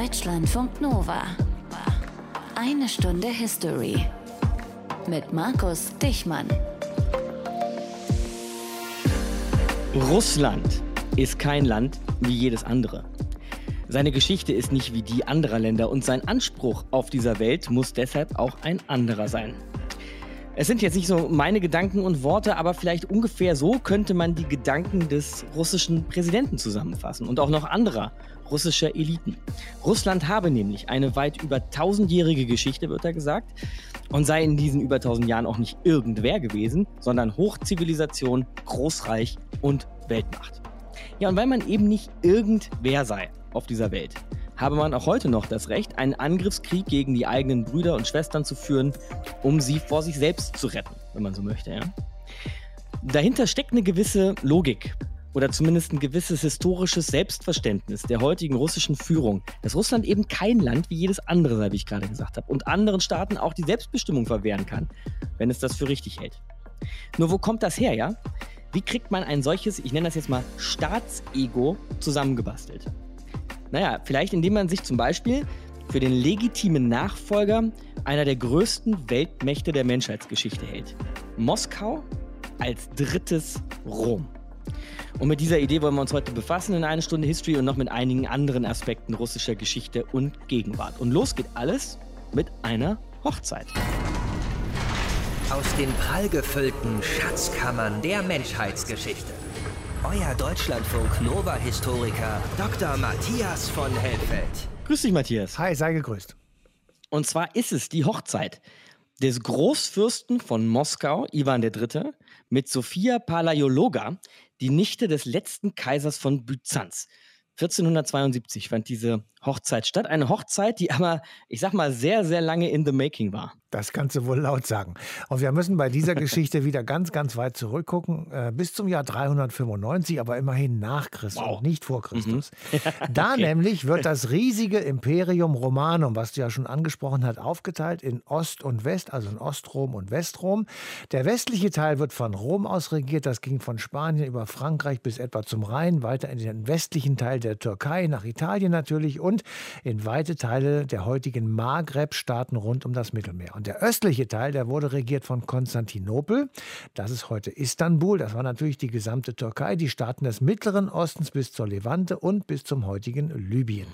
Deutschlandfunk Nova. Eine Stunde History. Mit Markus Dichmann. Russland ist kein Land wie jedes andere. Seine Geschichte ist nicht wie die anderer Länder und sein Anspruch auf dieser Welt muss deshalb auch ein anderer sein. Es sind jetzt nicht so meine Gedanken und Worte, aber vielleicht ungefähr so könnte man die Gedanken des russischen Präsidenten zusammenfassen und auch noch anderer russischer Eliten. Russland habe nämlich eine weit über tausendjährige Geschichte, wird er gesagt, und sei in diesen über tausend Jahren auch nicht irgendwer gewesen, sondern Hochzivilisation, Großreich und Weltmacht. Ja, und weil man eben nicht irgendwer sei auf dieser Welt, habe man auch heute noch das Recht, einen Angriffskrieg gegen die eigenen Brüder und Schwestern zu führen, um sie vor sich selbst zu retten, wenn man so möchte. Ja? Dahinter steckt eine gewisse Logik oder zumindest ein gewisses historisches Selbstverständnis der heutigen russischen Führung, dass Russland eben kein Land wie jedes andere sei, wie ich gerade gesagt habe, und anderen Staaten auch die Selbstbestimmung verwehren kann, wenn es das für richtig hält. Nur wo kommt das her, ja? Wie kriegt man ein solches, ich nenne das jetzt mal Staatsego, zusammengebastelt? Naja, vielleicht indem man sich zum Beispiel für den legitimen Nachfolger einer der größten Weltmächte der Menschheitsgeschichte hält. Moskau als drittes Rom. Und mit dieser Idee wollen wir uns heute befassen in eine Stunde History und noch mit einigen anderen Aspekten russischer Geschichte und Gegenwart. Und los geht alles mit einer Hochzeit. Aus den prallgefüllten Schatzkammern der Menschheitsgeschichte. Euer Deutschlandfunk Nova-Historiker Dr. Matthias von Helfeld. Grüß dich, Matthias. Hi, sei gegrüßt. Und zwar ist es die Hochzeit des Großfürsten von Moskau, Ivan III., mit Sophia Palaiologa, die Nichte des letzten Kaisers von Byzanz. 1472 fand diese Hochzeit statt. Eine Hochzeit, die aber, ich sag mal, sehr, sehr lange in the making war. Das kannst du wohl laut sagen. Und wir müssen bei dieser Geschichte wieder ganz, ganz weit zurückgucken, äh, bis zum Jahr 395, aber immerhin nach Christus, wow. nicht vor Christus. Mhm. Da okay. nämlich wird das riesige Imperium Romanum, was du ja schon angesprochen hast, aufgeteilt in Ost und West, also in Ostrom und Westrom. Der westliche Teil wird von Rom aus regiert, das ging von Spanien über Frankreich bis etwa zum Rhein, weiter in den westlichen Teil der Türkei, nach Italien natürlich und und in weite Teile der heutigen Maghreb-Staaten rund um das Mittelmeer. Und der östliche Teil, der wurde regiert von Konstantinopel. Das ist heute Istanbul. Das war natürlich die gesamte Türkei, die Staaten des Mittleren Ostens bis zur Levante und bis zum heutigen Libyen.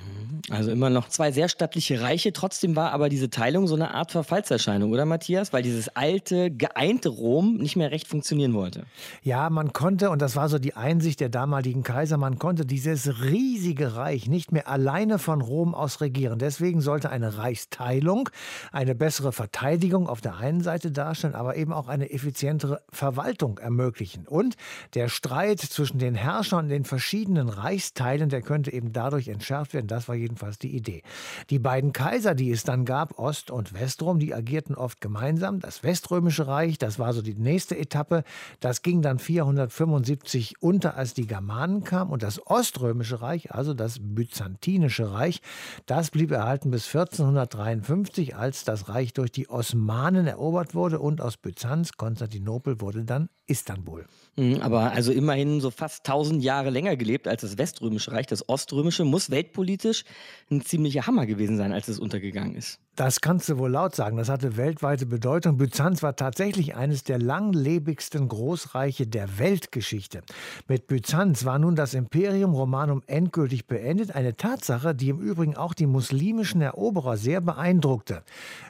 Also immer noch zwei sehr stattliche Reiche. Trotzdem war aber diese Teilung so eine Art Verfallserscheinung, oder Matthias? Weil dieses alte, geeinte Rom nicht mehr recht funktionieren wollte. Ja, man konnte, und das war so die Einsicht der damaligen Kaiser, man konnte dieses riesige Reich nicht mehr alleine von Rom aus regieren. Deswegen sollte eine Reichsteilung eine bessere Verteidigung auf der einen Seite darstellen, aber eben auch eine effizientere Verwaltung ermöglichen. Und der Streit zwischen den Herrschern den verschiedenen Reichsteilen, der könnte eben dadurch entschärft werden. Das war jedenfalls die Idee. Die beiden Kaiser, die es dann gab, Ost- und Westrom, die agierten oft gemeinsam. Das Weströmische Reich, das war so die nächste Etappe, das ging dann 475 unter, als die Germanen kamen. Und das Oströmische Reich, also das Byzantinische Reich, Reich. Das blieb erhalten bis 1453, als das Reich durch die Osmanen erobert wurde und aus Byzanz, Konstantinopel, wurde dann Istanbul. Mhm, aber also immerhin so fast 1000 Jahre länger gelebt als das Weströmische Reich. Das Oströmische muss weltpolitisch ein ziemlicher Hammer gewesen sein, als es untergegangen ist. Das kannst du wohl laut sagen. Das hatte weltweite Bedeutung. Byzanz war tatsächlich eines der langlebigsten Großreiche der Weltgeschichte. Mit Byzanz war nun das Imperium Romanum endgültig beendet. Eine Tatsache, die im Übrigen auch die muslimischen Eroberer sehr beeindruckte.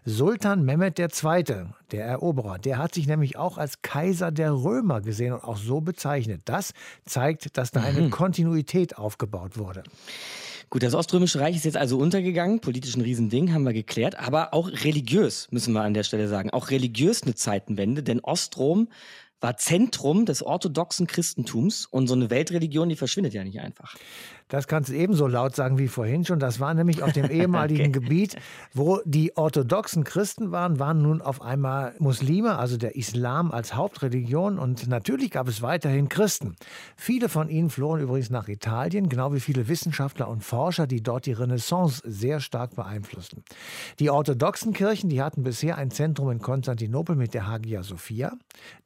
Sultan Mehmed II., der Eroberer, der hat sich nämlich auch als Kaiser der Römer gesehen und auch so bezeichnet. Das zeigt, dass da eine mhm. Kontinuität aufgebaut wurde. Gut, das Oströmische Reich ist jetzt also untergegangen, politisch ein Riesending, haben wir geklärt, aber auch religiös, müssen wir an der Stelle sagen. Auch religiös eine Zeitenwende, denn Ostrom war Zentrum des orthodoxen Christentums und so eine Weltreligion, die verschwindet ja nicht einfach. Das kannst du ebenso laut sagen wie vorhin schon. Das war nämlich auf dem ehemaligen okay. Gebiet, wo die orthodoxen Christen waren, waren nun auf einmal Muslime, also der Islam als Hauptreligion. Und natürlich gab es weiterhin Christen. Viele von ihnen flohen übrigens nach Italien, genau wie viele Wissenschaftler und Forscher, die dort die Renaissance sehr stark beeinflussten. Die orthodoxen Kirchen, die hatten bisher ein Zentrum in Konstantinopel mit der Hagia Sophia.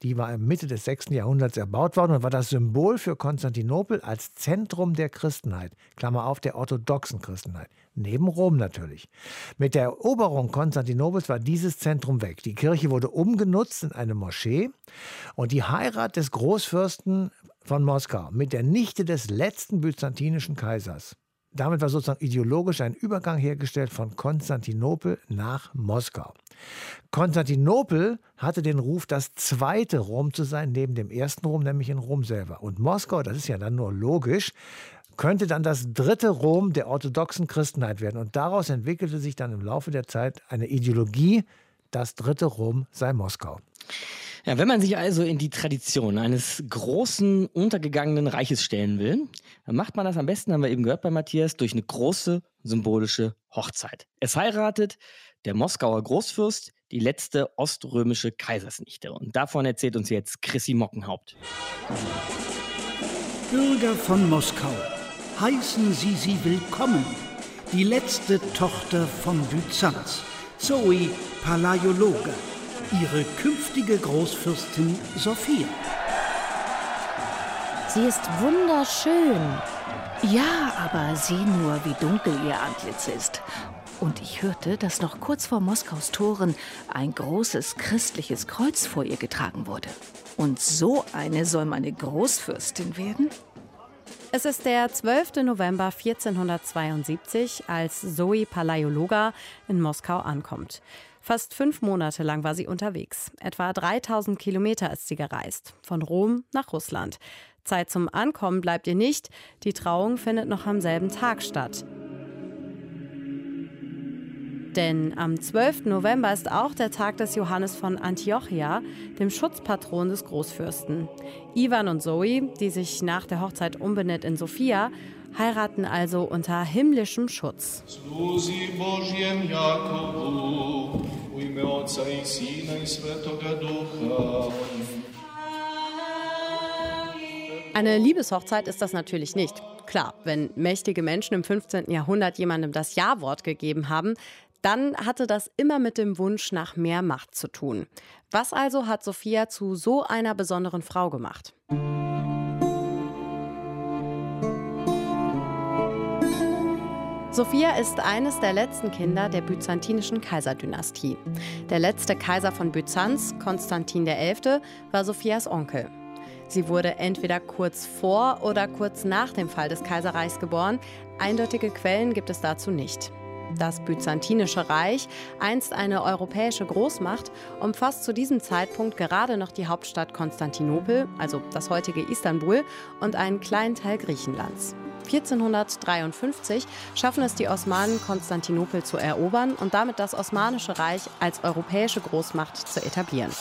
Die war Mitte des 6. Jahrhunderts erbaut worden und war das Symbol für Konstantinopel als Zentrum der Christen. Christenheit, Klammer auf, der orthodoxen Christenheit, neben Rom natürlich. Mit der Eroberung Konstantinopels war dieses Zentrum weg. Die Kirche wurde umgenutzt in eine Moschee und die Heirat des Großfürsten von Moskau mit der Nichte des letzten byzantinischen Kaisers damit war sozusagen ideologisch ein Übergang hergestellt von Konstantinopel nach Moskau. Konstantinopel hatte den Ruf, das zweite Rom zu sein, neben dem ersten Rom, nämlich in Rom selber. Und Moskau, das ist ja dann nur logisch, könnte dann das dritte Rom der orthodoxen Christenheit werden. Und daraus entwickelte sich dann im Laufe der Zeit eine Ideologie, das dritte Rom sei Moskau. Ja, wenn man sich also in die Tradition eines großen, untergegangenen Reiches stellen will, dann macht man das am besten, haben wir eben gehört bei Matthias, durch eine große symbolische Hochzeit. Es heiratet der Moskauer Großfürst die letzte oströmische Kaisersnichte. Und davon erzählt uns jetzt Chrissy Mockenhaupt. Bürger von Moskau, heißen Sie sie willkommen, die letzte Tochter von Byzanz, Zoe Palaiologe ihre künftige Großfürstin Sophia. Sie ist wunderschön. Ja, aber sieh nur, wie dunkel ihr Antlitz ist. Und ich hörte, dass noch kurz vor Moskaus Toren ein großes christliches Kreuz vor ihr getragen wurde. Und so eine soll meine Großfürstin werden? Es ist der 12. November 1472, als Zoe Palaiologa in Moskau ankommt. Fast fünf Monate lang war sie unterwegs. Etwa 3000 Kilometer ist sie gereist. Von Rom nach Russland. Zeit zum Ankommen bleibt ihr nicht. Die Trauung findet noch am selben Tag statt. Denn am 12. November ist auch der Tag des Johannes von Antiochia, dem Schutzpatron des Großfürsten. Ivan und Zoe, die sich nach der Hochzeit umbenennt in Sophia, heiraten also unter himmlischem Schutz. Eine Liebeshochzeit ist das natürlich nicht. Klar, wenn mächtige Menschen im 15. Jahrhundert jemandem das Ja-Wort gegeben haben, dann hatte das immer mit dem Wunsch nach mehr Macht zu tun. Was also hat Sophia zu so einer besonderen Frau gemacht? Sophia ist eines der letzten Kinder der byzantinischen Kaiserdynastie. Der letzte Kaiser von Byzanz, Konstantin XI., war Sophias Onkel. Sie wurde entweder kurz vor oder kurz nach dem Fall des Kaiserreichs geboren. Eindeutige Quellen gibt es dazu nicht. Das Byzantinische Reich, einst eine europäische Großmacht, umfasst zu diesem Zeitpunkt gerade noch die Hauptstadt Konstantinopel, also das heutige Istanbul, und einen kleinen Teil Griechenlands. 1453 schaffen es die Osmanen, Konstantinopel zu erobern und damit das Osmanische Reich als europäische Großmacht zu etablieren.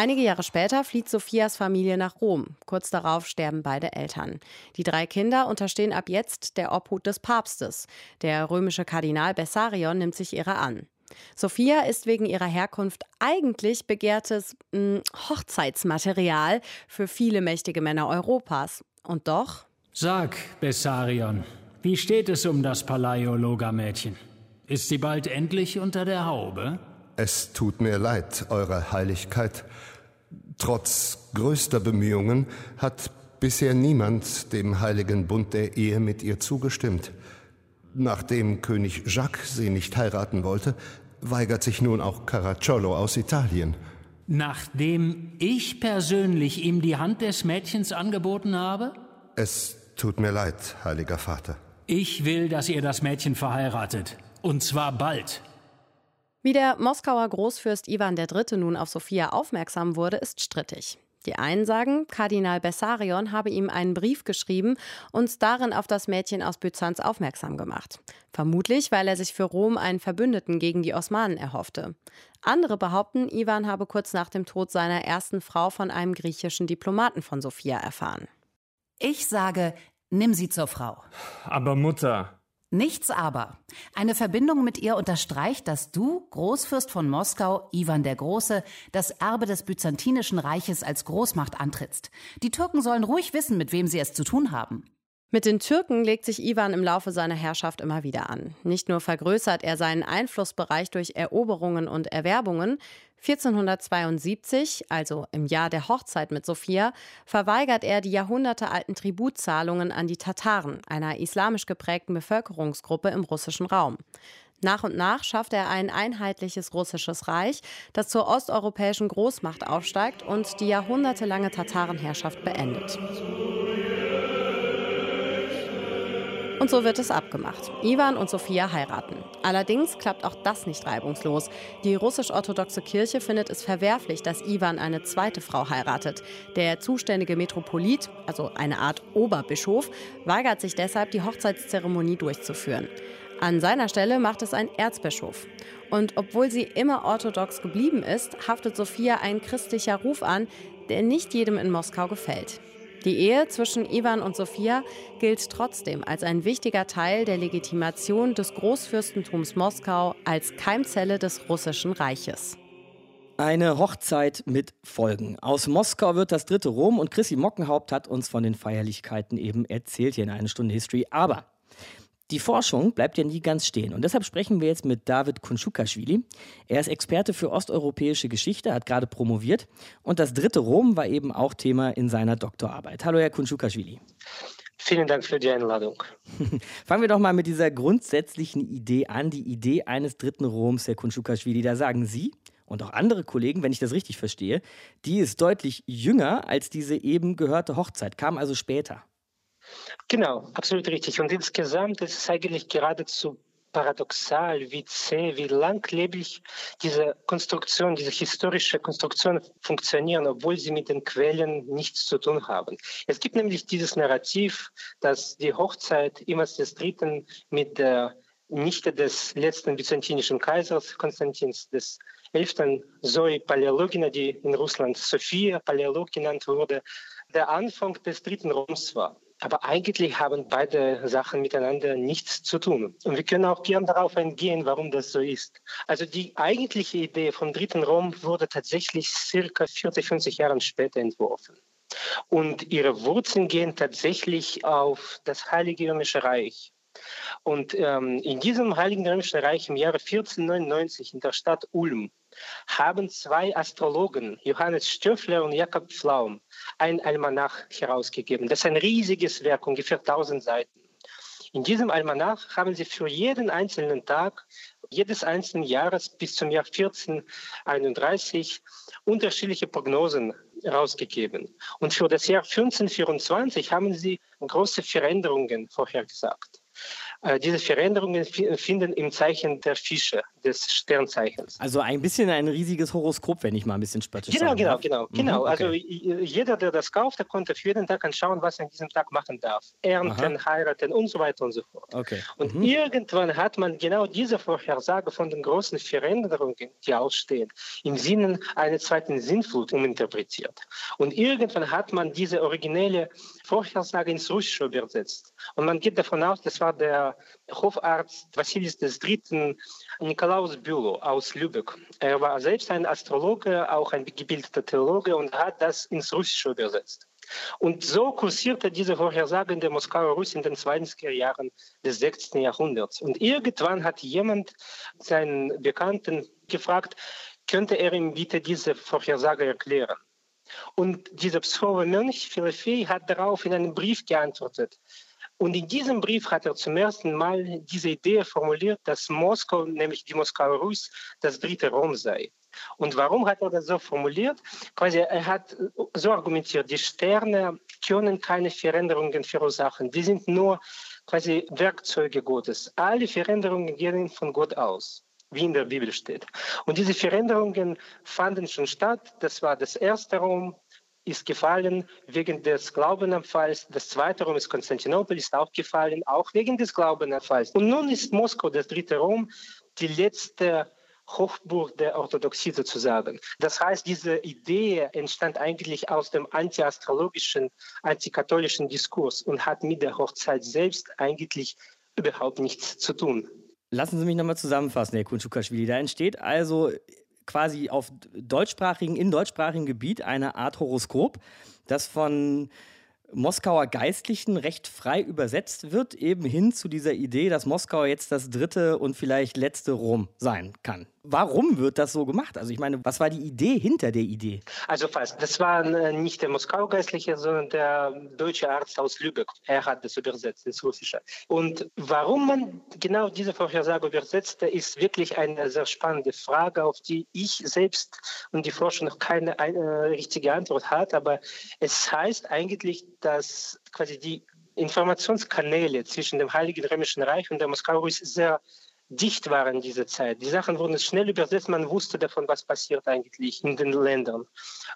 Einige Jahre später flieht Sophias Familie nach Rom. Kurz darauf sterben beide Eltern. Die drei Kinder unterstehen ab jetzt der Obhut des Papstes. Der römische Kardinal Bessarion nimmt sich ihrer an. Sophia ist wegen ihrer Herkunft eigentlich begehrtes mh, hm, Hochzeitsmaterial für viele mächtige Männer Europas. Und doch? Sag, Bessarion, wie steht es um das Palaiologa-Mädchen? Ist sie bald endlich unter der Haube? Es tut mir leid, Eure Heiligkeit. Trotz größter Bemühungen hat bisher niemand dem heiligen Bund der Ehe mit ihr zugestimmt. Nachdem König Jacques sie nicht heiraten wollte, weigert sich nun auch Caracciolo aus Italien. Nachdem ich persönlich ihm die Hand des Mädchens angeboten habe? Es tut mir leid, heiliger Vater. Ich will, dass ihr das Mädchen verheiratet. Und zwar bald. Wie der Moskauer Großfürst Ivan III. nun auf Sophia aufmerksam wurde, ist strittig. Die einen sagen, Kardinal Bessarion habe ihm einen Brief geschrieben und darin auf das Mädchen aus Byzanz aufmerksam gemacht. Vermutlich, weil er sich für Rom einen Verbündeten gegen die Osmanen erhoffte. Andere behaupten, Ivan habe kurz nach dem Tod seiner ersten Frau von einem griechischen Diplomaten von Sophia erfahren. Ich sage, nimm sie zur Frau. Aber Mutter, Nichts aber. Eine Verbindung mit ihr unterstreicht, dass du, Großfürst von Moskau, Ivan der Große, das Erbe des Byzantinischen Reiches als Großmacht antrittst. Die Türken sollen ruhig wissen, mit wem sie es zu tun haben. Mit den Türken legt sich Ivan im Laufe seiner Herrschaft immer wieder an. Nicht nur vergrößert er seinen Einflussbereich durch Eroberungen und Erwerbungen, 1472, also im Jahr der Hochzeit mit Sophia, verweigert er die jahrhundertealten Tributzahlungen an die Tataren, einer islamisch geprägten Bevölkerungsgruppe im russischen Raum. Nach und nach schafft er ein einheitliches russisches Reich, das zur osteuropäischen Großmacht aufsteigt und die jahrhundertelange Tatarenherrschaft beendet. Und so wird es abgemacht. Ivan und Sophia heiraten. Allerdings klappt auch das nicht reibungslos. Die russisch-orthodoxe Kirche findet es verwerflich, dass Ivan eine zweite Frau heiratet. Der zuständige Metropolit, also eine Art Oberbischof, weigert sich deshalb, die Hochzeitszeremonie durchzuführen. An seiner Stelle macht es ein Erzbischof. Und obwohl sie immer orthodox geblieben ist, haftet Sophia ein christlicher Ruf an, der nicht jedem in Moskau gefällt. Die Ehe zwischen Ivan und Sophia gilt trotzdem als ein wichtiger Teil der Legitimation des Großfürstentums Moskau als Keimzelle des russischen Reiches. Eine Hochzeit mit Folgen. Aus Moskau wird das dritte Rom und Chrissy Mockenhaupt hat uns von den Feierlichkeiten eben erzählt hier in einer Stunde History. Aber die Forschung bleibt ja nie ganz stehen und deshalb sprechen wir jetzt mit David Kunschukaschwili. Er ist Experte für osteuropäische Geschichte, hat gerade promoviert und das dritte Rom war eben auch Thema in seiner Doktorarbeit. Hallo, Herr Kunschukaschwili. Vielen Dank für die Einladung. Fangen wir doch mal mit dieser grundsätzlichen Idee an, die Idee eines dritten Roms, Herr Kunschukaschwili. Da sagen Sie und auch andere Kollegen, wenn ich das richtig verstehe, die ist deutlich jünger als diese eben gehörte Hochzeit, kam also später. Genau, absolut richtig. Und insgesamt ist es eigentlich geradezu paradoxal, wie zäh, wie langlebig diese Konstruktion, diese historische Konstruktion funktionieren, obwohl sie mit den Quellen nichts zu tun haben. Es gibt nämlich dieses Narrativ, dass die Hochzeit Immers des Dritten mit der Nichte des letzten byzantinischen Kaisers Konstantins des Elften, Zoe Paläologina, die in Russland Sophia Paläolog genannt wurde, der Anfang des dritten Roms war. Aber eigentlich haben beide Sachen miteinander nichts zu tun. Und wir können auch gern darauf eingehen, warum das so ist. Also die eigentliche Idee vom dritten Rom wurde tatsächlich circa 40, 50 Jahre später entworfen. Und ihre Wurzeln gehen tatsächlich auf das Heilige Römische Reich. Und ähm, in diesem Heiligen Römischen Reich im Jahre 1499 in der Stadt Ulm haben zwei Astrologen, Johannes Stöffler und Jakob Pflaum, ein Almanach herausgegeben. Das ist ein riesiges Werk, ungefähr 1000 Seiten. In diesem Almanach haben sie für jeden einzelnen Tag jedes einzelnen Jahres bis zum Jahr 1431 unterschiedliche Prognosen herausgegeben. Und für das Jahr 1524 haben sie große Veränderungen vorhergesagt. Äh, diese Veränderungen finden im Zeichen der Fische, des Sternzeichens. Also ein bisschen ein riesiges Horoskop, wenn ich mal ein bisschen spöttisch Genau, genau, darf. genau, Mhm, genau. okay. Also jeder, der das kauft, der konnte für jeden Tag anschauen, was er an diesem Tag machen darf. Ernten, heiraten und so weiter und so fort. Okay. Und Mhm. irgendwann hat man genau diese Vorhersage von den großen Veränderungen, die ausstehen, im Sinne einer zweiten Sinnflut uminterpretiert. Und irgendwann hat man diese originelle Vorhersage ins Russische übersetzt. Und man geht davon aus, das war der Hofarzt Wassilis III. Nikolaus Bülow aus Lübeck. Er war selbst ein Astrologe, auch ein gebildeter Theologe und hat das ins Russische übersetzt. Und so kursierte diese Vorhersage in der Moskauer Russ in den 20er Jahren des 16. Jahrhunderts. Und irgendwann hat jemand seinen Bekannten gefragt, könnte er ihm bitte diese Vorhersage erklären? Und dieser Pskower Mönch, Philippei, hat darauf in einem Brief geantwortet. Und in diesem Brief hat er zum ersten Mal diese Idee formuliert, dass Moskau, nämlich die Moskauer Russ, das dritte Rom sei. Und warum hat er das so formuliert? Quasi, er hat so argumentiert, die Sterne können keine Veränderungen verursachen. Die sind nur quasi Werkzeuge Gottes. Alle Veränderungen gehen von Gott aus wie in der Bibel steht. Und diese Veränderungen fanden schon statt. Das war das erste Rom, ist gefallen wegen des Glaubenabfalls. Das zweite Rom ist Konstantinopel, ist auch gefallen, auch wegen des Glaubenabfalls. Und nun ist Moskau, das dritte Rom, die letzte Hochburg der Orthodoxie sozusagen. Das heißt, diese Idee entstand eigentlich aus dem antiastrologischen, antikatholischen Diskurs und hat mit der Hochzeit selbst eigentlich überhaupt nichts zu tun. Lassen Sie mich nochmal zusammenfassen, Herr Kunschukaschwili. Da entsteht also quasi auf deutschsprachigen, in deutschsprachigem Gebiet eine Art Horoskop, das von Moskauer Geistlichen recht frei übersetzt wird, eben hin zu dieser Idee, dass Moskau jetzt das dritte und vielleicht letzte Rom sein kann. Warum wird das so gemacht? Also ich meine, was war die Idee hinter der Idee? Also fast. Das war äh, nicht der Moskau-Geistliche, sondern der deutsche Arzt aus Lübeck. Er hat das übersetzt ins Russische. Und warum man genau diese Vorhersage übersetzte, ist wirklich eine sehr spannende Frage, auf die ich selbst und die Forscher noch keine eine, äh, richtige Antwort hat. Aber es heißt eigentlich, dass quasi die Informationskanäle zwischen dem Heiligen Römischen Reich und der Moskau sehr dicht waren in dieser Zeit. Die Sachen wurden schnell übersetzt, man wusste davon, was passiert eigentlich in den Ländern.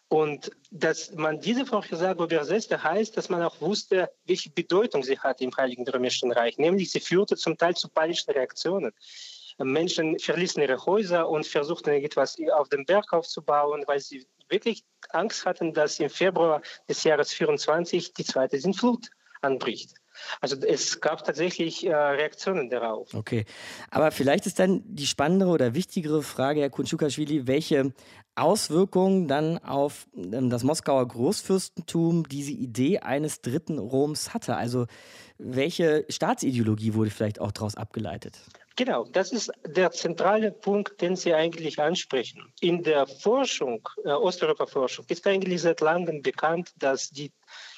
Und dass man diese Vorhersage übersetzte, heißt, dass man auch wusste, welche Bedeutung sie hatte im Heiligen Römischen Reich. Nämlich, sie führte zum Teil zu panischen Reaktionen. Menschen verließen ihre Häuser und versuchten etwas auf dem Berg aufzubauen, weil sie wirklich Angst hatten, dass im Februar des Jahres 24 die zweite Sintflut anbricht. Also es gab tatsächlich äh, Reaktionen darauf. Okay, aber vielleicht ist dann die spannendere oder wichtigere Frage, Herr Kuntschukaschwili, welche Auswirkungen dann auf ähm, das Moskauer Großfürstentum diese Idee eines dritten Roms hatte? Also welche Staatsideologie wurde vielleicht auch daraus abgeleitet? Genau, das ist der zentrale Punkt, den Sie eigentlich ansprechen. In der Forschung, äh, Osteuropa-Forschung, ist eigentlich seit langem bekannt, dass die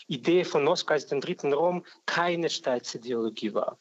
Idee von Moskau als dem dritten Rom keine Staatsideologie war.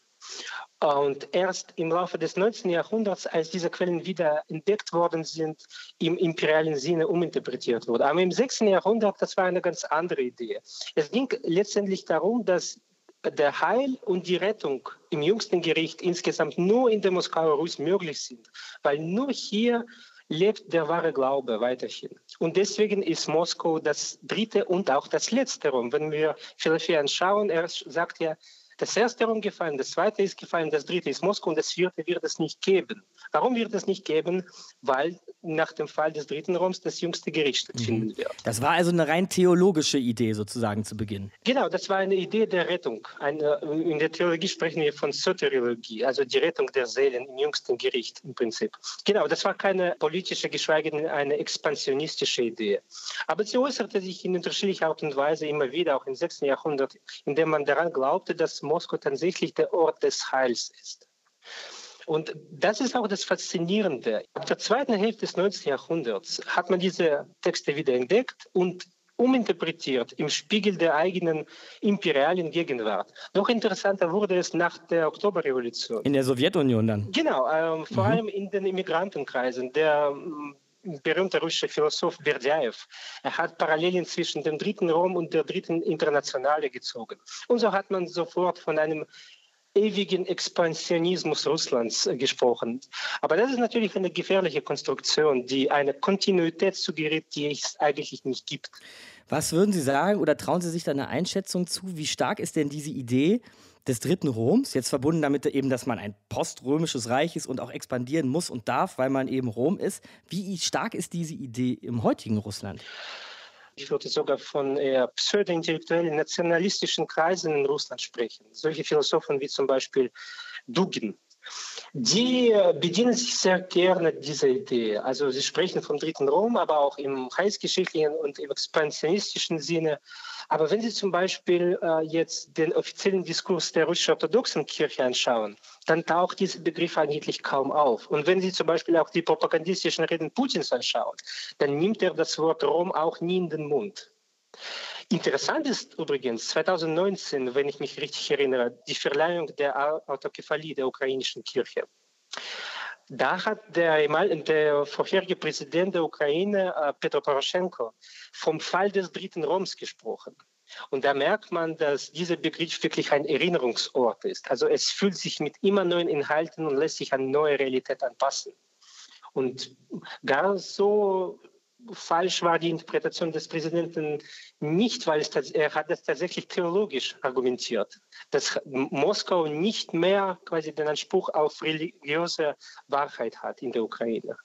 Und erst im Laufe des 19. Jahrhunderts, als diese Quellen wieder entdeckt worden sind, im imperialen Sinne uminterpretiert wurde. Aber im 6. Jahrhundert, das war eine ganz andere Idee. Es ging letztendlich darum, dass der Heil und die Rettung im jüngsten Gericht insgesamt nur in der Moskauer Russ möglich sind, weil nur hier lebt der wahre Glaube weiterhin. Und deswegen ist Moskau das dritte und auch das letzte Rom. Wenn wir Philosophie anschauen, er sagt ja, das erste Rom gefallen, das zweite ist gefallen, das dritte ist Moskau und das vierte wird es nicht geben. Warum wird es nicht geben? Weil nach dem Fall des dritten Roms das jüngste Gericht stattfinden mhm. wird. Das war also eine rein theologische Idee sozusagen zu Beginn. Genau, das war eine Idee der Rettung. Eine, in der Theologie sprechen wir von Soteriologie, also die Rettung der Seelen im jüngsten Gericht im Prinzip. Genau, das war keine politische, geschweige denn eine expansionistische Idee. Aber sie äußerte sich in unterschiedlicher Art und Weise immer wieder, auch im 6. Jahrhundert, indem man daran glaubte, dass Moskau tatsächlich der Ort des Heils ist. Und das ist auch das Faszinierende. Ab der zweiten Hälfte des 19. Jahrhunderts hat man diese Texte wieder entdeckt und uminterpretiert im Spiegel der eigenen imperialen Gegenwart. Noch interessanter wurde es nach der Oktoberrevolution. In der Sowjetunion dann? Genau, ähm, vor mhm. allem in den Immigrantenkreisen. Der ähm, berühmte russische Philosoph Berdyaev. Er hat Parallelen zwischen dem dritten Rom und der dritten Internationale gezogen. Und so hat man sofort von einem ewigen Expansionismus Russlands äh, gesprochen. Aber das ist natürlich eine gefährliche Konstruktion, die eine Kontinuität suggeriert, die es eigentlich nicht gibt. Was würden Sie sagen oder trauen Sie sich da eine Einschätzung zu? Wie stark ist denn diese Idee des dritten Roms, jetzt verbunden damit eben, dass man ein poströmisches Reich ist und auch expandieren muss und darf, weil man eben Rom ist? Wie stark ist diese Idee im heutigen Russland? Ich würde sogar von eher pseudo-intellektuellen nationalistischen Kreisen in Russland sprechen. Solche Philosophen wie zum Beispiel Dugin. Die äh, bedienen sich sehr gerne dieser Idee. Also sie sprechen vom dritten Rom, aber auch im heilsgeschichtlichen und im expansionistischen Sinne. Aber wenn Sie zum Beispiel äh, jetzt den offiziellen Diskurs der russisch-orthodoxen Kirche anschauen, dann taucht dieser Begriff eigentlich kaum auf. Und wenn Sie zum Beispiel auch die propagandistischen Reden Putins anschauen, dann nimmt er das Wort Rom auch nie in den Mund. Interessant ist übrigens 2019, wenn ich mich richtig erinnere, die Verleihung der Autokephalie der ukrainischen Kirche. Da hat der, der vorherige Präsident der Ukraine, äh, Petro Poroschenko, vom Fall des dritten Roms gesprochen. Und da merkt man, dass dieser Begriff wirklich ein Erinnerungsort ist. Also es fühlt sich mit immer neuen Inhalten und lässt sich an neue Realität anpassen. Und gar so falsch war die Interpretation des Präsidenten nicht, weil es, er hat das tatsächlich theologisch argumentiert, dass Moskau nicht mehr quasi den Anspruch auf religiöse Wahrheit hat in der Ukraine.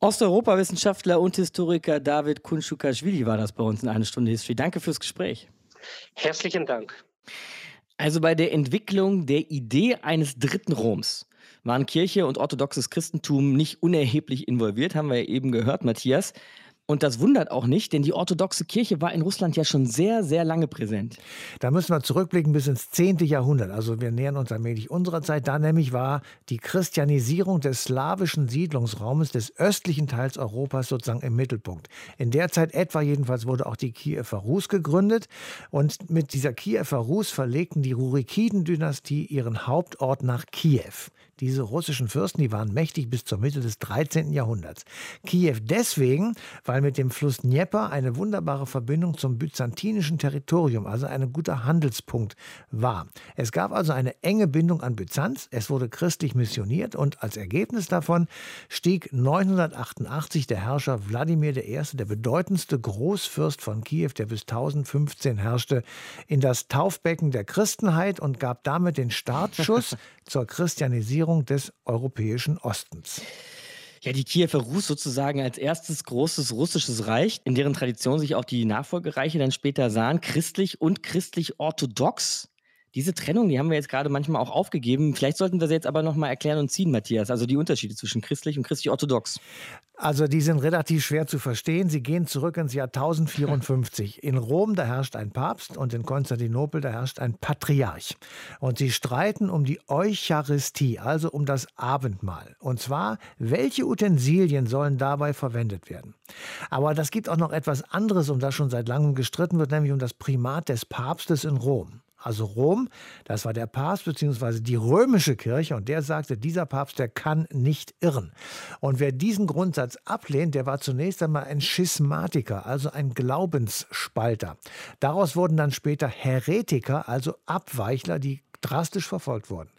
Osteuropa-Wissenschaftler und Historiker David Kunschukashvili war das bei uns in einer Stunde History. Danke fürs Gespräch. Herzlichen Dank. Also bei der Entwicklung der Idee eines dritten Roms waren Kirche und orthodoxes Christentum nicht unerheblich involviert, haben wir ja eben gehört, Matthias. Und das wundert auch nicht, denn die orthodoxe Kirche war in Russland ja schon sehr, sehr lange präsent. Da müssen wir zurückblicken bis ins 10. Jahrhundert. Also wir nähern uns allmählich unserer Zeit. Da nämlich war die Christianisierung des slawischen Siedlungsraumes des östlichen Teils Europas sozusagen im Mittelpunkt. In der Zeit etwa jedenfalls wurde auch die Kiewer Rus gegründet. Und mit dieser Kiewer Rus verlegten die Rurikiden-Dynastie ihren Hauptort nach Kiew. Diese russischen Fürsten, die waren mächtig bis zur Mitte des 13. Jahrhunderts. Kiew deswegen, weil mit dem Fluss Dnieper eine wunderbare Verbindung zum byzantinischen Territorium, also ein guter Handelspunkt war. Es gab also eine enge Bindung an Byzanz, es wurde christlich missioniert und als Ergebnis davon stieg 988 der Herrscher Wladimir I., der bedeutendste Großfürst von Kiew, der bis 1015 herrschte, in das Taufbecken der Christenheit und gab damit den Startschuss zur Christianisierung des europäischen Ostens. Ja, die Kiewer Rus sozusagen als erstes großes russisches Reich, in deren Tradition sich auch die Nachfolgereiche dann später sahen, christlich und christlich-orthodox. Diese Trennung, die haben wir jetzt gerade manchmal auch aufgegeben. Vielleicht sollten wir sie jetzt aber nochmal erklären und ziehen, Matthias. Also die Unterschiede zwischen christlich und christlich-orthodox. Also die sind relativ schwer zu verstehen. Sie gehen zurück ins Jahr 1054. In Rom, da herrscht ein Papst und in Konstantinopel, da herrscht ein Patriarch. Und sie streiten um die Eucharistie, also um das Abendmahl. Und zwar, welche Utensilien sollen dabei verwendet werden? Aber das gibt auch noch etwas anderes, um das schon seit langem gestritten wird, nämlich um das Primat des Papstes in Rom also Rom, das war der Papst bzw. die römische Kirche und der sagte, dieser Papst, der kann nicht irren. Und wer diesen Grundsatz ablehnt, der war zunächst einmal ein Schismatiker, also ein Glaubensspalter. Daraus wurden dann später Heretiker, also Abweichler, die drastisch verfolgt wurden.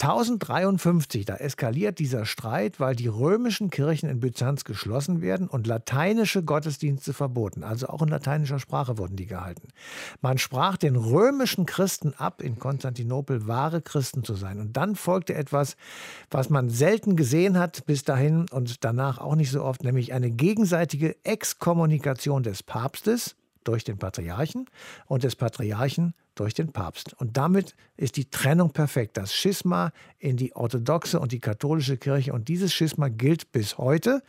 1053, da eskaliert dieser Streit, weil die römischen Kirchen in Byzanz geschlossen werden und lateinische Gottesdienste verboten. Also auch in lateinischer Sprache wurden die gehalten. Man sprach den römischen Christen ab, in Konstantinopel wahre Christen zu sein. Und dann folgte etwas, was man selten gesehen hat bis dahin und danach auch nicht so oft, nämlich eine gegenseitige Exkommunikation des Papstes durch den Patriarchen und des Patriarchen durch den Papst. Und damit ist die Trennung perfekt. Das Schisma in die orthodoxe und die katholische Kirche. Und dieses Schisma gilt bis heute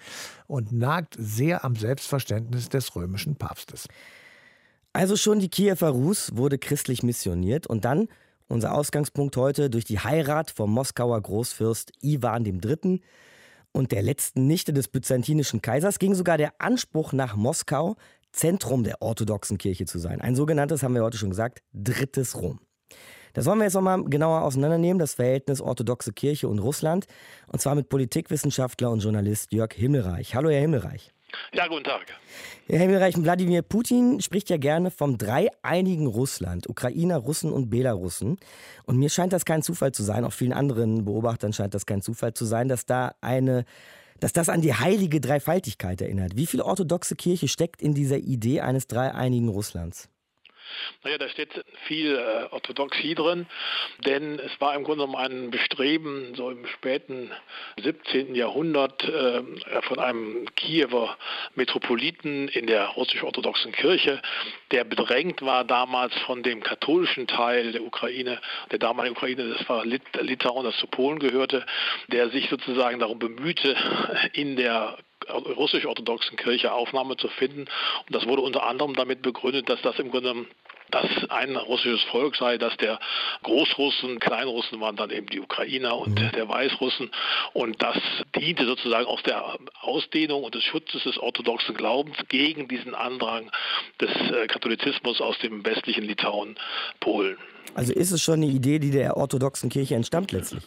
und nagt sehr am Selbstverständnis des römischen Papstes. Also schon die Kiewer Rus wurde christlich missioniert und dann unser Ausgangspunkt heute durch die Heirat vom Moskauer Großfürst Iwan III. und der letzten Nichte des byzantinischen Kaisers ging sogar der Anspruch nach Moskau, Zentrum der orthodoxen Kirche zu sein. Ein sogenanntes, haben wir heute schon gesagt, drittes Rom. Das wollen wir jetzt nochmal genauer auseinandernehmen, das Verhältnis orthodoxe Kirche und Russland. Und zwar mit Politikwissenschaftler und Journalist Jörg Himmelreich. Hallo, Herr Himmelreich. Ja, guten Tag. Herr Himmelreich, Wladimir Putin spricht ja gerne vom dreieinigen Russland, Ukrainer, Russen und Belarussen. Und mir scheint das kein Zufall zu sein, auch vielen anderen Beobachtern scheint das kein Zufall zu sein, dass da eine dass das an die heilige Dreifaltigkeit erinnert. Wie viel orthodoxe Kirche steckt in dieser Idee eines dreieinigen Russlands? Naja, da steht viel äh, Orthodoxie drin, denn es war im Grunde genommen ein Bestreben, so im späten 17. Jahrhundert äh, von einem Kiewer Metropoliten in der russisch-orthodoxen Kirche, der bedrängt war damals von dem katholischen Teil der Ukraine, der damaligen Ukraine, das war Lit Litauen, das zu Polen gehörte, der sich sozusagen darum bemühte, in der russisch-orthodoxen Kirche Aufnahme zu finden. Und das wurde unter anderem damit begründet, dass das im Grunde dass ein russisches Volk sei, dass der Großrussen, Kleinrussen waren dann eben die Ukrainer und mhm. der Weißrussen und das diente sozusagen aus der Ausdehnung und des Schutzes des orthodoxen Glaubens gegen diesen Andrang des äh, Katholizismus aus dem westlichen Litauen, Polen. Also ist es schon eine Idee, die der orthodoxen Kirche entstammt letztlich?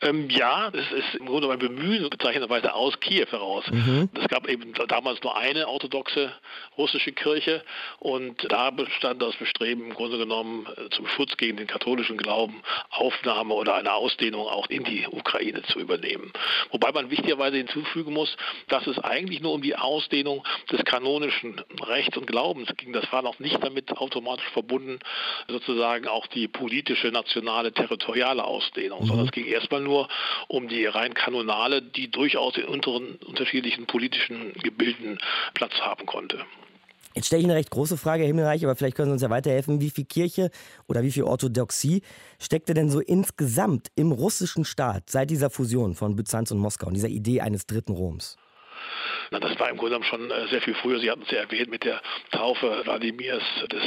Ähm, ja, es ist im Grunde ein Bemühen bezeichnenderweise aus Kiew heraus. Mhm. Es gab eben damals nur eine orthodoxe russische Kirche und da bestand das Bestreben im Grunde genommen äh, zum Schutz gegen den katholischen Glauben Aufnahme oder eine Ausdehnung auch in die Ukraine zu übernehmen. Wobei man wichtigerweise hinzufügen muss, dass es eigentlich nur um die Ausdehnung des kanonischen Rechts und Glaubens ging. Das war noch nicht damit automatisch verbunden, sozusagen auch die politische, nationale, territoriale Ausdehnung, mhm. sondern es ging erstmal nur um die rein kanonale, die durchaus in unteren, unterschiedlichen politischen Gebilden Platz haben konnte. Jetzt stelle ich eine recht große Frage, Herr Himmelreich, aber vielleicht können Sie uns ja weiterhelfen. Wie viel Kirche oder wie viel Orthodoxie steckte denn so insgesamt im russischen Staat seit dieser Fusion von Byzanz und Moskau und dieser Idee eines dritten Roms? Das war im Grunde genommen schon äh, sehr viel früher. Sie hatten es ja erwähnt mit der Taufe Wladimirs des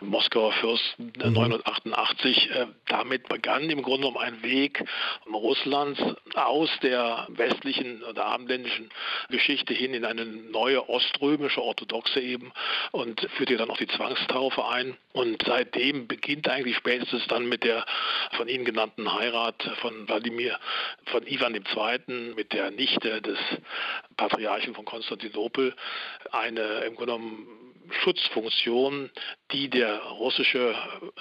Moskauer Fürsten 988. Mhm. Äh, damit begann im Grunde genommen ein Weg Russlands aus der westlichen oder abendländischen Geschichte hin in eine neue oströmische Orthodoxe eben und führte dann auch die Zwangstaufe ein. Und seitdem beginnt eigentlich spätestens dann mit der von Ihnen genannten Heirat von Wladimir, von Ivan II. mit der Nichte des Patriarchen von Konstantinopel eine im Grunde genommen Schutzfunktion, die der russische,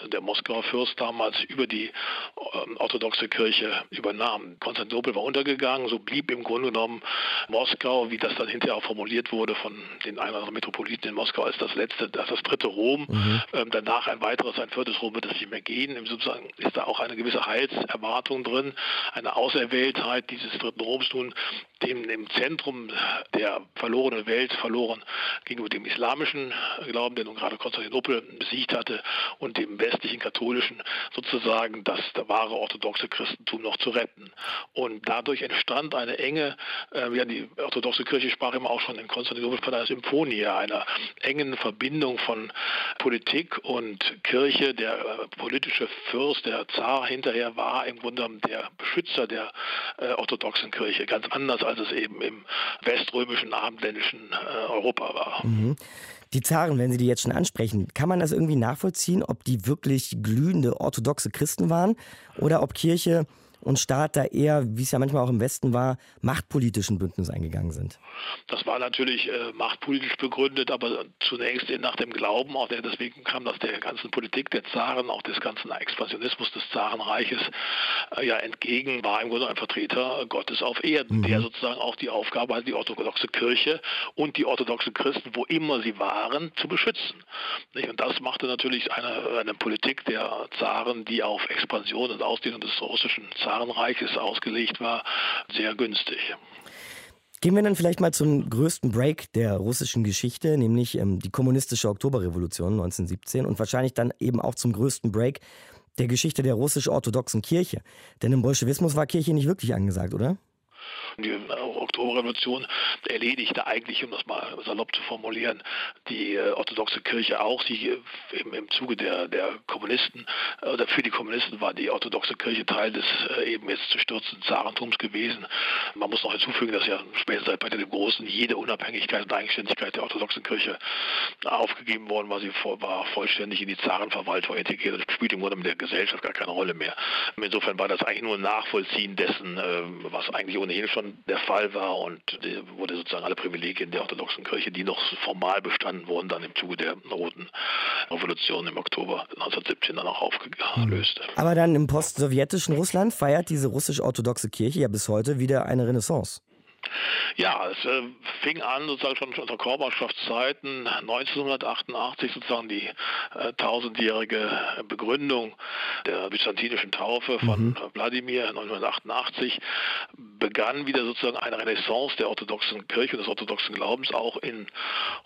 der Moskauer Fürst damals über die ähm, orthodoxe Kirche übernahm. Konstantinopel war untergegangen, so blieb im Grunde genommen Moskau, wie das dann hinterher auch formuliert wurde von den ein oder anderen Metropoliten in Moskau, als das letzte, als das dritte Rom. Mhm. Ähm, danach ein weiteres, ein viertes Rom wird es nicht mehr gehen. Im sozusagen ist da auch eine gewisse Heilserwartung drin, eine Auserwähltheit dieses dritten Roms nun dem im Zentrum der verlorenen Welt verloren gegenüber dem islamischen Glauben, der nun gerade Konstantinopel besiegt hatte, und dem westlichen katholischen sozusagen das wahre orthodoxe Christentum noch zu retten. Und dadurch entstand eine enge, äh, ja, die orthodoxe Kirche sprach immer auch schon in Konstantinopel von einer Symphonie, einer engen Verbindung von Politik und Kirche. Der äh, politische Fürst, der Zar hinterher war im Grunde der Beschützer der äh, orthodoxen Kirche, ganz anders als es eben im weströmischen, abendländischen äh, Europa war. Mhm. Die Zaren, wenn Sie die jetzt schon ansprechen, kann man das irgendwie nachvollziehen, ob die wirklich glühende orthodoxe Christen waren oder ob Kirche und Staat da eher, wie es ja manchmal auch im Westen war, machtpolitischen Bündnis eingegangen sind? Das war natürlich äh, machtpolitisch begründet, aber zunächst nach dem Glauben, auch der, deswegen kam das der ganzen Politik der Zaren, auch des ganzen Expansionismus des Zarenreiches äh, ja entgegen, war im Grunde ein Vertreter Gottes auf Erden, mhm. der sozusagen auch die Aufgabe hatte, die orthodoxe Kirche und die orthodoxen Christen, wo immer sie waren, zu beschützen. Nicht? Und das machte natürlich eine, eine Politik der Zaren, die auf Expansion und Ausdehnung des russischen Zaren Zarenreiches ausgelegt war, sehr günstig. Gehen wir dann vielleicht mal zum größten Break der russischen Geschichte, nämlich ähm, die kommunistische Oktoberrevolution 1917 und wahrscheinlich dann eben auch zum größten Break der Geschichte der russisch-orthodoxen Kirche. Denn im Bolschewismus war Kirche nicht wirklich angesagt, oder? Die Oktoberrevolution erledigte eigentlich, um das mal salopp zu formulieren, die äh, orthodoxe Kirche auch. Sie äh, im, im Zuge der, der Kommunisten äh, oder für die Kommunisten war die orthodoxe Kirche Teil des eben jetzt zu stürzenden Zarentums gewesen. Man muss noch hinzufügen, dass ja später seit Peter dem Großen jede Unabhängigkeit und Eigenständigkeit der orthodoxen Kirche aufgegeben worden war. Sie war vollständig in die Zarenverwaltung integriert und spielt im Grunde mit der Gesellschaft gar keine Rolle mehr. Insofern war das eigentlich nur ein Nachvollziehen dessen, was eigentlich ohnehin schon der Fall war und wurde sozusagen alle Privilegien der orthodoxen Kirche, die noch formal bestanden wurden, dann im Zuge der Roten Revolution im Oktober 1917 dann auch aufgelöst. Aber dann im post-sowjetischen Russland feiert diese russisch-orthodoxe Kirche ja bis heute wieder eine Renaissance. Ja, es äh, fing an sozusagen schon unter Korbaschaftszeiten 1988 sozusagen die äh, tausendjährige Begründung der byzantinischen Taufe von mhm. Wladimir 1988 begann wieder sozusagen eine Renaissance der orthodoxen Kirche und des orthodoxen Glaubens auch in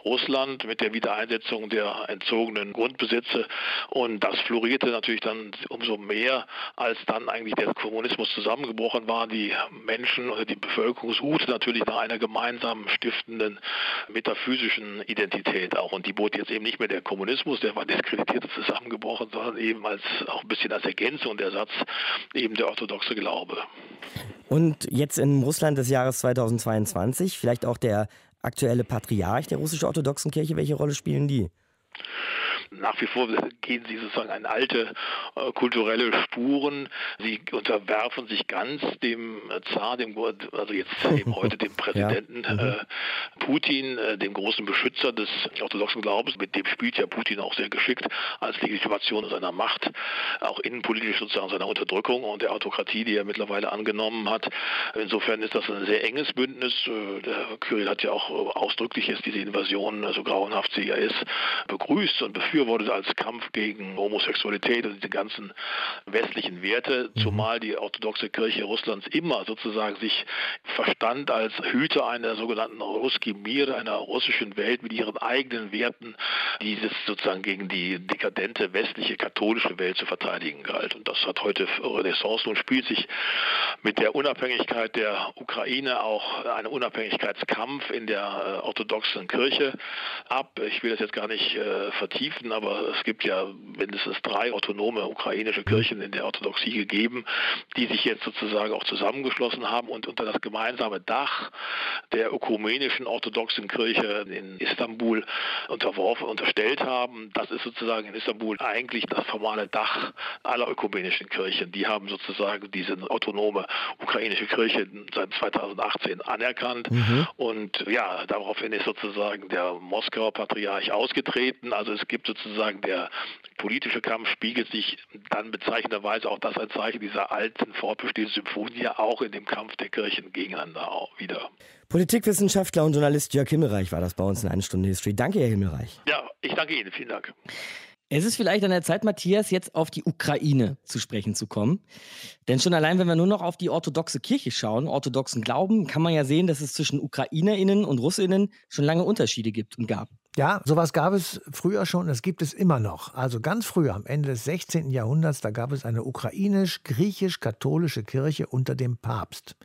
Russland mit der Wiedereinsetzung der entzogenen Grundbesitze und das florierte natürlich dann umso mehr, als dann eigentlich der Kommunismus zusammengebrochen war, die Menschen oder die Bevölkerung suchte natürlich nach einer gemeinsamen stiftenden metaphysischen Identität auch. Und die bot jetzt eben nicht mehr der Kommunismus, der war diskreditiert zusammengebrochen, sondern eben als auch ein bisschen als Ergänzung und Ersatz eben der orthodoxe Glaube. Und jetzt in Russland des Jahres 2022 vielleicht auch der aktuelle Patriarch der russisch-orthodoxen Kirche, welche Rolle spielen die? Nach wie vor gehen sie sozusagen an alte äh, kulturelle Spuren. Sie unterwerfen sich ganz dem Zar, dem also jetzt eben heute dem Präsidenten ja. mhm. äh, Putin, äh, dem großen Beschützer des orthodoxen Glaubens. Mit dem spielt ja Putin auch sehr geschickt als Legitimation seiner Macht, auch innenpolitisch sozusagen seiner Unterdrückung und der Autokratie, die er mittlerweile angenommen hat. Insofern ist das ein sehr enges Bündnis. Äh, der Kyrill hat ja auch ausdrücklich jetzt diese Invasion, so grauenhaft sie ja ist, begrüßt und befürwortet befürwortet als Kampf gegen Homosexualität und diese ganzen westlichen Werte, mhm. zumal die orthodoxe Kirche Russlands immer sozusagen sich verstand als Hüter einer sogenannten Ruski Mir, einer russischen Welt mit ihren eigenen Werten, dieses sozusagen gegen die dekadente westliche katholische Welt zu verteidigen galt. Und das hat heute Renaissance und spielt sich mit der Unabhängigkeit der Ukraine auch ein Unabhängigkeitskampf in der äh, orthodoxen Kirche ab. Ich will das jetzt gar nicht äh, vertiefen, aber es gibt ja mindestens drei autonome ukrainische Kirchen in der Orthodoxie gegeben, die sich jetzt sozusagen auch zusammengeschlossen haben und unter das gemeinsame Dach der ökumenischen orthodoxen Kirche in Istanbul unterworfen, unterstellt haben. Das ist sozusagen in Istanbul eigentlich das formale Dach aller ökumenischen Kirchen. Die haben sozusagen diese autonome ukrainische Kirche seit 2018 anerkannt. Mhm. Und ja, daraufhin ist sozusagen der Moskauer Patriarch ausgetreten. Also es gibt sozusagen der politische Kampf spiegelt sich dann bezeichnenderweise auch das ein Zeichen dieser alten fortbestehenden Symphonie auch in dem Kampf der Kirchen gegeneinander wieder. Politikwissenschaftler und Journalist Jörg Himmelreich war das bei uns in einer Stunde History. Danke, Herr Himmelreich. Ja, ich danke Ihnen. Vielen Dank. Es ist vielleicht an der Zeit, Matthias, jetzt auf die Ukraine zu sprechen zu kommen. Denn schon allein, wenn wir nur noch auf die orthodoxe Kirche schauen, orthodoxen Glauben, kann man ja sehen, dass es zwischen UkrainerInnen und RussInnen schon lange Unterschiede gibt und gab. Ja, sowas gab es früher schon, das gibt es immer noch. Also ganz früher, am Ende des 16. Jahrhunderts, da gab es eine ukrainisch-griechisch-katholische Kirche unter dem Papst.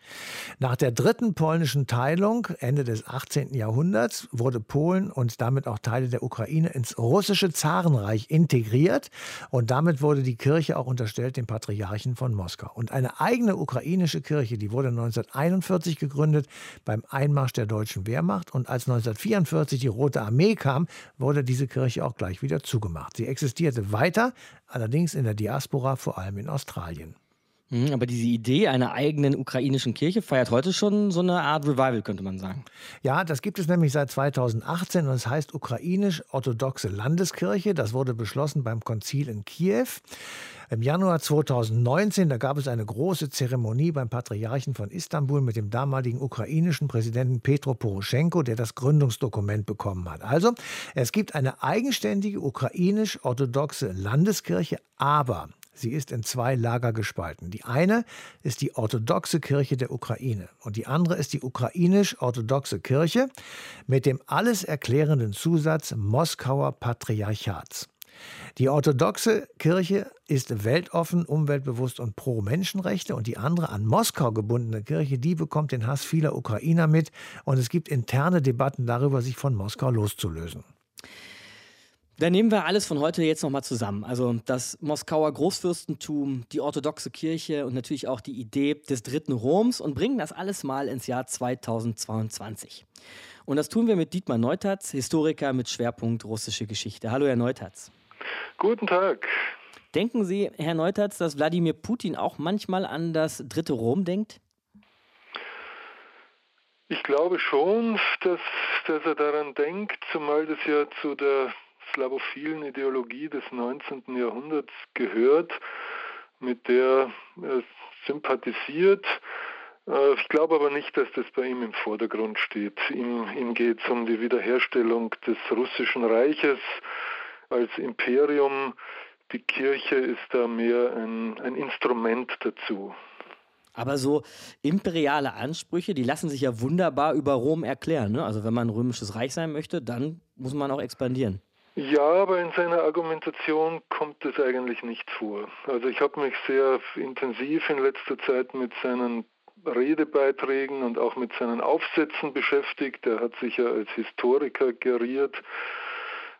Nach der dritten polnischen Teilung, Ende des 18. Jahrhunderts, wurde Polen und damit auch Teile der Ukraine ins russische Zarenreich integriert und damit wurde die Kirche auch unterstellt dem Patriarchen von Moskau. Und eine eigene ukrainische Kirche, die wurde 1941 gegründet beim Einmarsch der deutschen Wehrmacht und als 1944 die Rote Armee kam, wurde diese Kirche auch gleich wieder zugemacht. Sie existierte weiter, allerdings in der Diaspora, vor allem in Australien. Mhm, aber diese Idee einer eigenen ukrainischen Kirche feiert heute schon so eine Art Revival, könnte man sagen. Ja, das gibt es nämlich seit 2018 und es heißt Ukrainisch-Orthodoxe Landeskirche. Das wurde beschlossen beim Konzil in Kiew. Im Januar 2019, da gab es eine große Zeremonie beim Patriarchen von Istanbul mit dem damaligen ukrainischen Präsidenten Petro Poroschenko, der das Gründungsdokument bekommen hat. Also, es gibt eine eigenständige ukrainisch-orthodoxe Landeskirche, aber Sie ist in zwei Lager gespalten. Die eine ist die orthodoxe Kirche der Ukraine und die andere ist die ukrainisch-orthodoxe Kirche mit dem alles erklärenden Zusatz Moskauer Patriarchats. Die orthodoxe Kirche ist weltoffen, umweltbewusst und pro Menschenrechte und die andere an Moskau gebundene Kirche, die bekommt den Hass vieler Ukrainer mit und es gibt interne Debatten darüber, sich von Moskau loszulösen. Dann nehmen wir alles von heute jetzt nochmal zusammen. Also das Moskauer Großfürstentum, die orthodoxe Kirche und natürlich auch die Idee des dritten Roms und bringen das alles mal ins Jahr 2022. Und das tun wir mit Dietmar Neutatz, Historiker mit Schwerpunkt russische Geschichte. Hallo, Herr Neutatz. Guten Tag. Denken Sie, Herr Neutatz, dass Wladimir Putin auch manchmal an das dritte Rom denkt? Ich glaube schon, dass, dass er daran denkt, zumal das ja zu der slawophilen Ideologie des 19. Jahrhunderts gehört, mit der er sympathisiert. Äh, ich glaube aber nicht, dass das bei ihm im Vordergrund steht. Ihm, ihm geht es um die Wiederherstellung des russischen Reiches als Imperium. Die Kirche ist da mehr ein, ein Instrument dazu. Aber so imperiale Ansprüche, die lassen sich ja wunderbar über Rom erklären. Ne? Also wenn man ein römisches Reich sein möchte, dann muss man auch expandieren. Ja, aber in seiner Argumentation kommt es eigentlich nicht vor. Also ich habe mich sehr intensiv in letzter Zeit mit seinen Redebeiträgen und auch mit seinen Aufsätzen beschäftigt. Er hat sich ja als Historiker geriert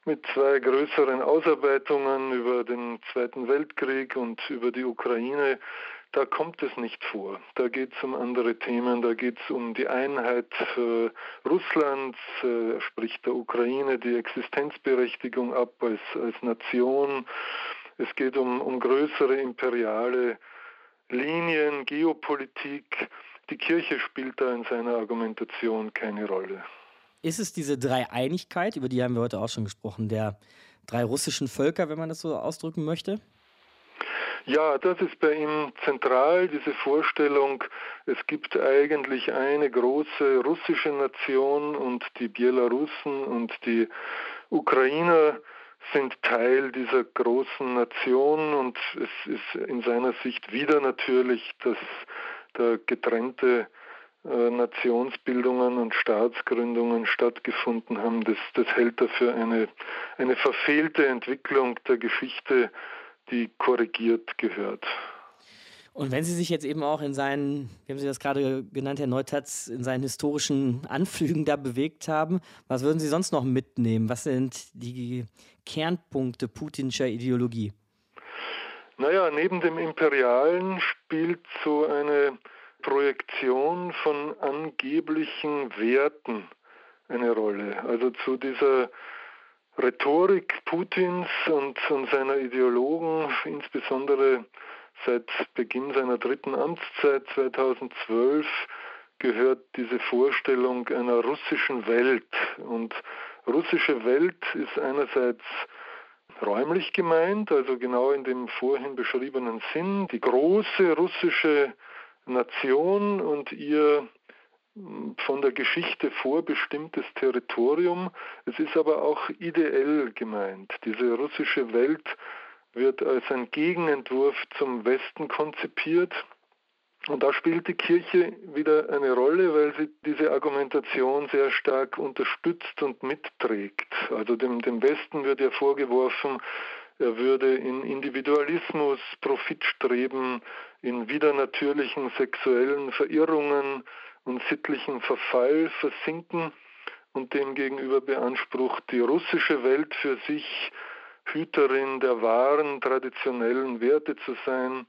mit zwei größeren Ausarbeitungen über den Zweiten Weltkrieg und über die Ukraine. Da kommt es nicht vor. Da geht es um andere Themen. Da geht es um die Einheit äh, Russlands, äh, sprich der Ukraine, die Existenzberechtigung ab als, als Nation. Es geht um, um größere imperiale Linien, Geopolitik. Die Kirche spielt da in seiner Argumentation keine Rolle. Ist es diese Dreieinigkeit, über die haben wir heute auch schon gesprochen, der drei russischen Völker, wenn man das so ausdrücken möchte? Ja, das ist bei ihm zentral, diese Vorstellung, es gibt eigentlich eine große russische Nation und die Belarussen und die Ukrainer, sind Teil dieser großen Nation und es ist in seiner Sicht wieder natürlich, dass da getrennte äh, Nationsbildungen und Staatsgründungen stattgefunden haben. Das, das hält er für eine, eine verfehlte Entwicklung der Geschichte, die korrigiert gehört. Und wenn Sie sich jetzt eben auch in seinen, wie haben Sie das gerade genannt, Herr Neutatz, in seinen historischen Anflügen da bewegt haben, was würden Sie sonst noch mitnehmen? Was sind die Kernpunkte putinscher Ideologie? Naja, neben dem Imperialen spielt so eine Projektion von angeblichen Werten eine Rolle. Also zu dieser Rhetorik Putins und, und seiner Ideologen, insbesondere seit Beginn seiner dritten Amtszeit 2012, gehört diese Vorstellung einer russischen Welt. Und russische Welt ist einerseits räumlich gemeint, also genau in dem vorhin beschriebenen Sinn, die große russische Nation und ihr von der Geschichte vorbestimmtes Territorium. Es ist aber auch ideell gemeint. Diese russische Welt wird als ein Gegenentwurf zum Westen konzipiert. Und da spielt die Kirche wieder eine Rolle, weil sie diese Argumentation sehr stark unterstützt und mitträgt. Also dem, dem Westen wird ja vorgeworfen, er würde in Individualismus, Profitstreben, in widernatürlichen sexuellen Verirrungen und sittlichen Verfall versinken und demgegenüber beansprucht die russische Welt für sich Hüterin der wahren traditionellen Werte zu sein,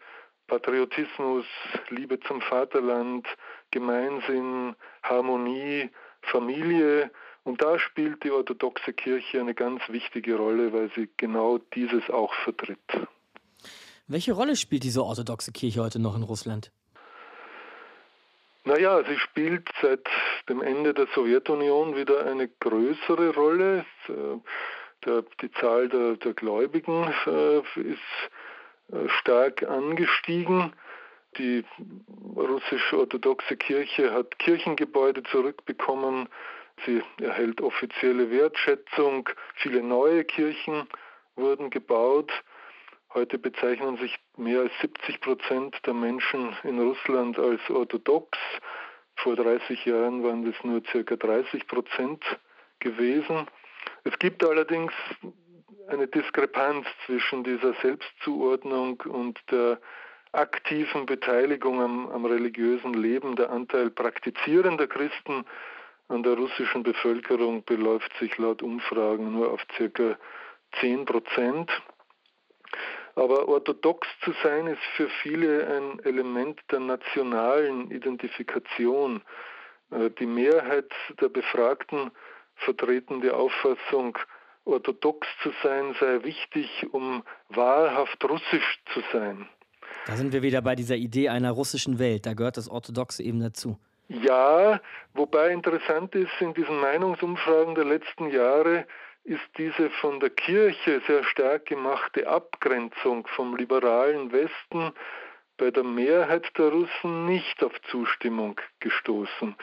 Patriotismus, Liebe zum Vaterland, Gemeinsinn, Harmonie, Familie. Und da spielt die orthodoxe Kirche eine ganz wichtige Rolle, weil sie genau dieses auch vertritt. Welche Rolle spielt diese orthodoxe Kirche heute noch in Russland? Naja, sie spielt seit dem Ende der Sowjetunion wieder eine größere Rolle. Äh, die Zahl der, der Gläubigen äh, ist äh, stark angestiegen. Die russisch-orthodoxe Kirche hat Kirchengebäude zurückbekommen. Sie erhält offizielle Wertschätzung. Viele neue Kirchen wurden gebaut. Heute bezeichnen sich mehr als 70 Prozent der Menschen in Russland als orthodox. Vor 30 Jahren waren das nur circa 30 Prozent gewesen. Es gibt allerdings eine Diskrepanz zwischen dieser Selbstzuordnung und der aktiven Beteiligung am, am, religiösen Leben. Der Anteil praktizierender Christen an der russischen Bevölkerung beläuft sich laut Umfragen nur auf circa 10 Prozent. Aber orthodox zu sein ist für viele ein Element der nationalen Identifikation. Äh, die Mehrheit der Befragten vertreten die Auffassung, orthodox zu sein sei wichtig, um wahrhaft russisch zu sein. Da sind wir wieder bei dieser Idee einer russischen Welt. Da gehört das Orthodoxe eben dazu. Ja, wobei interessant ist, in diesen Meinungsumfragen der letzten Jahre ist diese von der Kirche sehr stark gemachte Abgrenzung vom liberalen Westen bei der Mehrheit der Russen nicht auf Zustimmung gestoßen.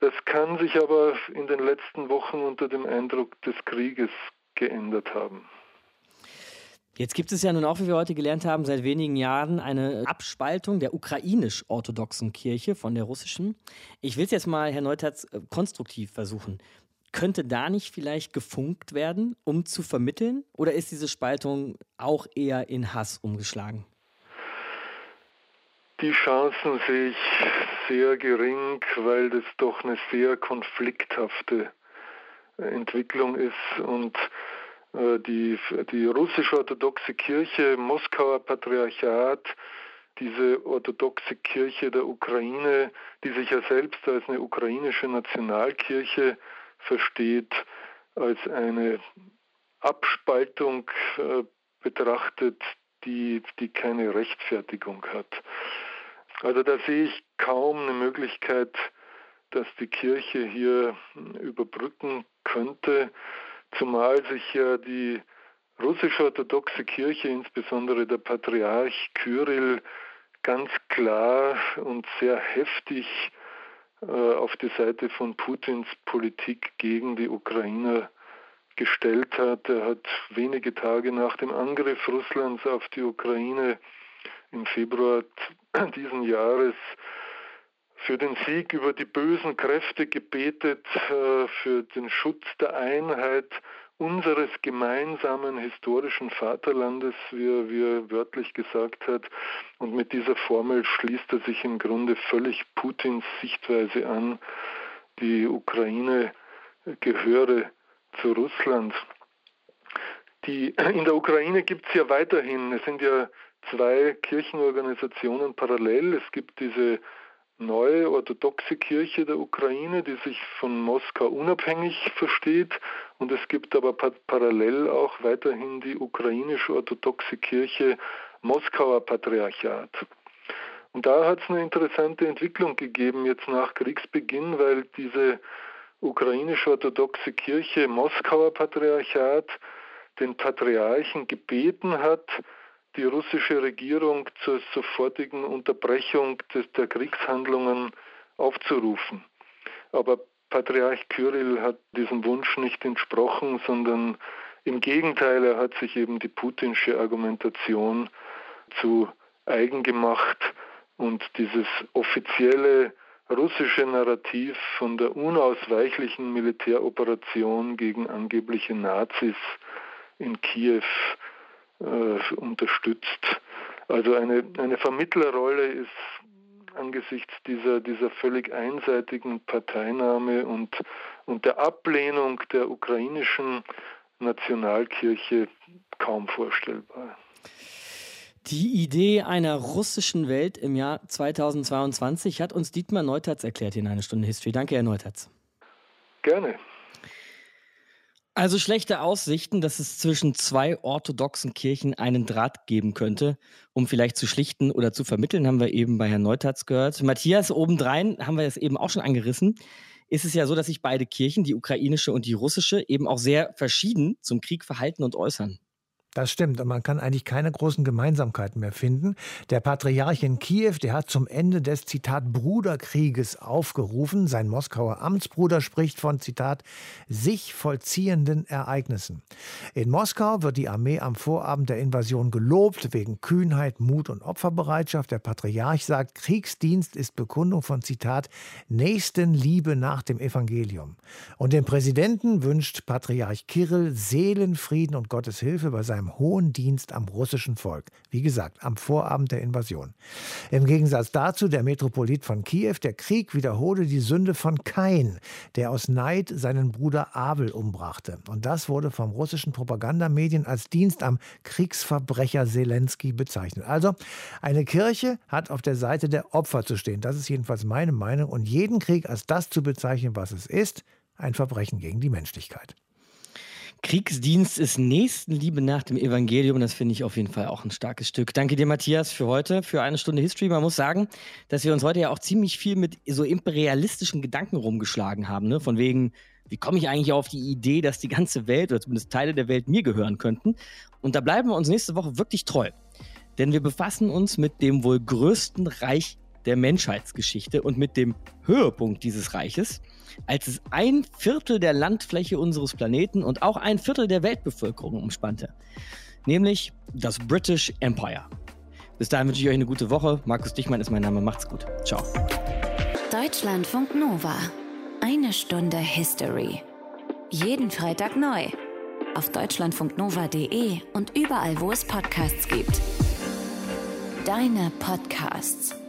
Das kann sich aber in den letzten Wochen unter dem Eindruck des Krieges geändert haben. Jetzt gibt es ja nun auch, wie wir heute gelernt haben, seit wenigen Jahren eine Abspaltung der ukrainisch-orthodoxen Kirche von der russischen. Ich will es jetzt mal, Herr Neutatz, äh, konstruktiv versuchen. Könnte da nicht vielleicht gefunkt werden, um zu vermitteln? Oder ist diese Spaltung auch eher in Hass umgeschlagen? Die Chancen sehe ich sehr gering, weil das doch eine sehr konflikthafte Entwicklung ist und äh, die, die russisch-orthodoxe Kirche, Moskauer Patriarchat, diese orthodoxe Kirche der Ukraine, die sich ja selbst als eine ukrainische Nationalkirche versteht als eine Abspaltung äh, betrachtet, die, die keine Rechtfertigung hat. Also da sehe ich kaum eine Möglichkeit, dass die Kirche hier überbrücken könnte, zumal sich ja die russisch-orthodoxe Kirche, insbesondere der Patriarch Kyrill, ganz klar und sehr heftig auf die Seite von Putins Politik gegen die Ukrainer gestellt hat. Er hat wenige Tage nach dem Angriff Russlands auf die Ukraine im Februar diesen Jahres für den Sieg über die bösen Kräfte gebetet, äh, für den Schutz der Einheit unseres gemeinsamen historischen Vaterlandes, wie er, wie er wörtlich gesagt hat. Und mit dieser Formel schließt er sich im Grunde völlig Putins Sichtweise an, die Ukraine gehöre zu Russland. Die, in der Ukraine gibt es ja weiterhin, es sind ja zwei Kirchenorganisationen parallel. Es gibt diese neue orthodoxe Kirche der Ukraine, die sich von Moskau unabhängig versteht. Und es gibt aber parallel auch weiterhin die ukrainisch-orthodoxe Kirche Moskauer Patriarchat. Und da hat es eine interessante Entwicklung gegeben jetzt nach Kriegsbeginn, weil diese ukrainisch-orthodoxe Kirche Moskauer Patriarchat den Patriarchen gebeten hat, die russische Regierung zur sofortigen Unterbrechung des, der Kriegshandlungen aufzurufen. Aber Patriarch Kyrill hat diesem Wunsch nicht entsprochen, sondern im Gegenteil, er hat sich eben die putinsche Argumentation zu eigen gemacht und dieses offizielle russische Narrativ von der unausweichlichen Militäroperation gegen angebliche Nazis in Kiew äh, unterstützt. Also eine, eine Vermittlerrolle ist angesichts dieser, dieser völlig einseitigen Parteinahme und, und der Ablehnung der ukrainischen Nationalkirche kaum vorstellbar. Die Idee einer russischen Welt im Jahr 2022 hat uns Dietmar Neutatz erklärt in einer Stunde History. Danke, Herr Neutatz. Gerne. Also schlechte Aussichten, dass es zwischen zwei orthodoxen Kirchen einen Draht geben könnte, um vielleicht zu schlichten oder zu vermitteln, haben wir eben bei Herrn Neutatz gehört. Matthias, obendrein haben wir es eben auch schon angerissen, ist es ja so, dass sich beide Kirchen, die ukrainische und die russische, eben auch sehr verschieden zum Krieg verhalten und äußern. Das stimmt. Und man kann eigentlich keine großen Gemeinsamkeiten mehr finden. Der Patriarch in Kiew, der hat zum Ende des Zitat Bruderkrieges aufgerufen. Sein Moskauer Amtsbruder spricht von Zitat sich vollziehenden Ereignissen. In Moskau wird die Armee am Vorabend der Invasion gelobt wegen Kühnheit, Mut und Opferbereitschaft. Der Patriarch sagt, Kriegsdienst ist Bekundung von Zitat Nächstenliebe nach dem Evangelium. Und dem Präsidenten wünscht Patriarch Kirill Seelenfrieden und Gottes Hilfe bei seinem seinem hohen Dienst am russischen Volk. Wie gesagt, am Vorabend der Invasion. Im Gegensatz dazu der Metropolit von Kiew, der Krieg wiederhole die Sünde von Kain, der aus Neid seinen Bruder Abel umbrachte. Und das wurde vom russischen Propagandamedien als Dienst am Kriegsverbrecher Zelensky bezeichnet. Also eine Kirche hat auf der Seite der Opfer zu stehen. Das ist jedenfalls meine Meinung. Und jeden Krieg als das zu bezeichnen, was es ist, ein Verbrechen gegen die Menschlichkeit. Kriegsdienst ist Nächstenliebe nach dem Evangelium. Das finde ich auf jeden Fall auch ein starkes Stück. Danke dir, Matthias, für heute, für eine Stunde History. Man muss sagen, dass wir uns heute ja auch ziemlich viel mit so imperialistischen Gedanken rumgeschlagen haben. Ne? Von wegen, wie komme ich eigentlich auf die Idee, dass die ganze Welt oder zumindest Teile der Welt mir gehören könnten? Und da bleiben wir uns nächste Woche wirklich treu. Denn wir befassen uns mit dem wohl größten Reich der Menschheitsgeschichte und mit dem Höhepunkt dieses Reiches als es ein Viertel der Landfläche unseres Planeten und auch ein Viertel der Weltbevölkerung umspannte, nämlich das British Empire. Bis dahin wünsche ich euch eine gute Woche. Markus Dichmann ist mein Name. Macht's gut. Ciao. Deutschlandfunk Nova. Eine Stunde History. Jeden Freitag neu. Auf deutschlandfunknova.de und überall, wo es Podcasts gibt. Deine Podcasts.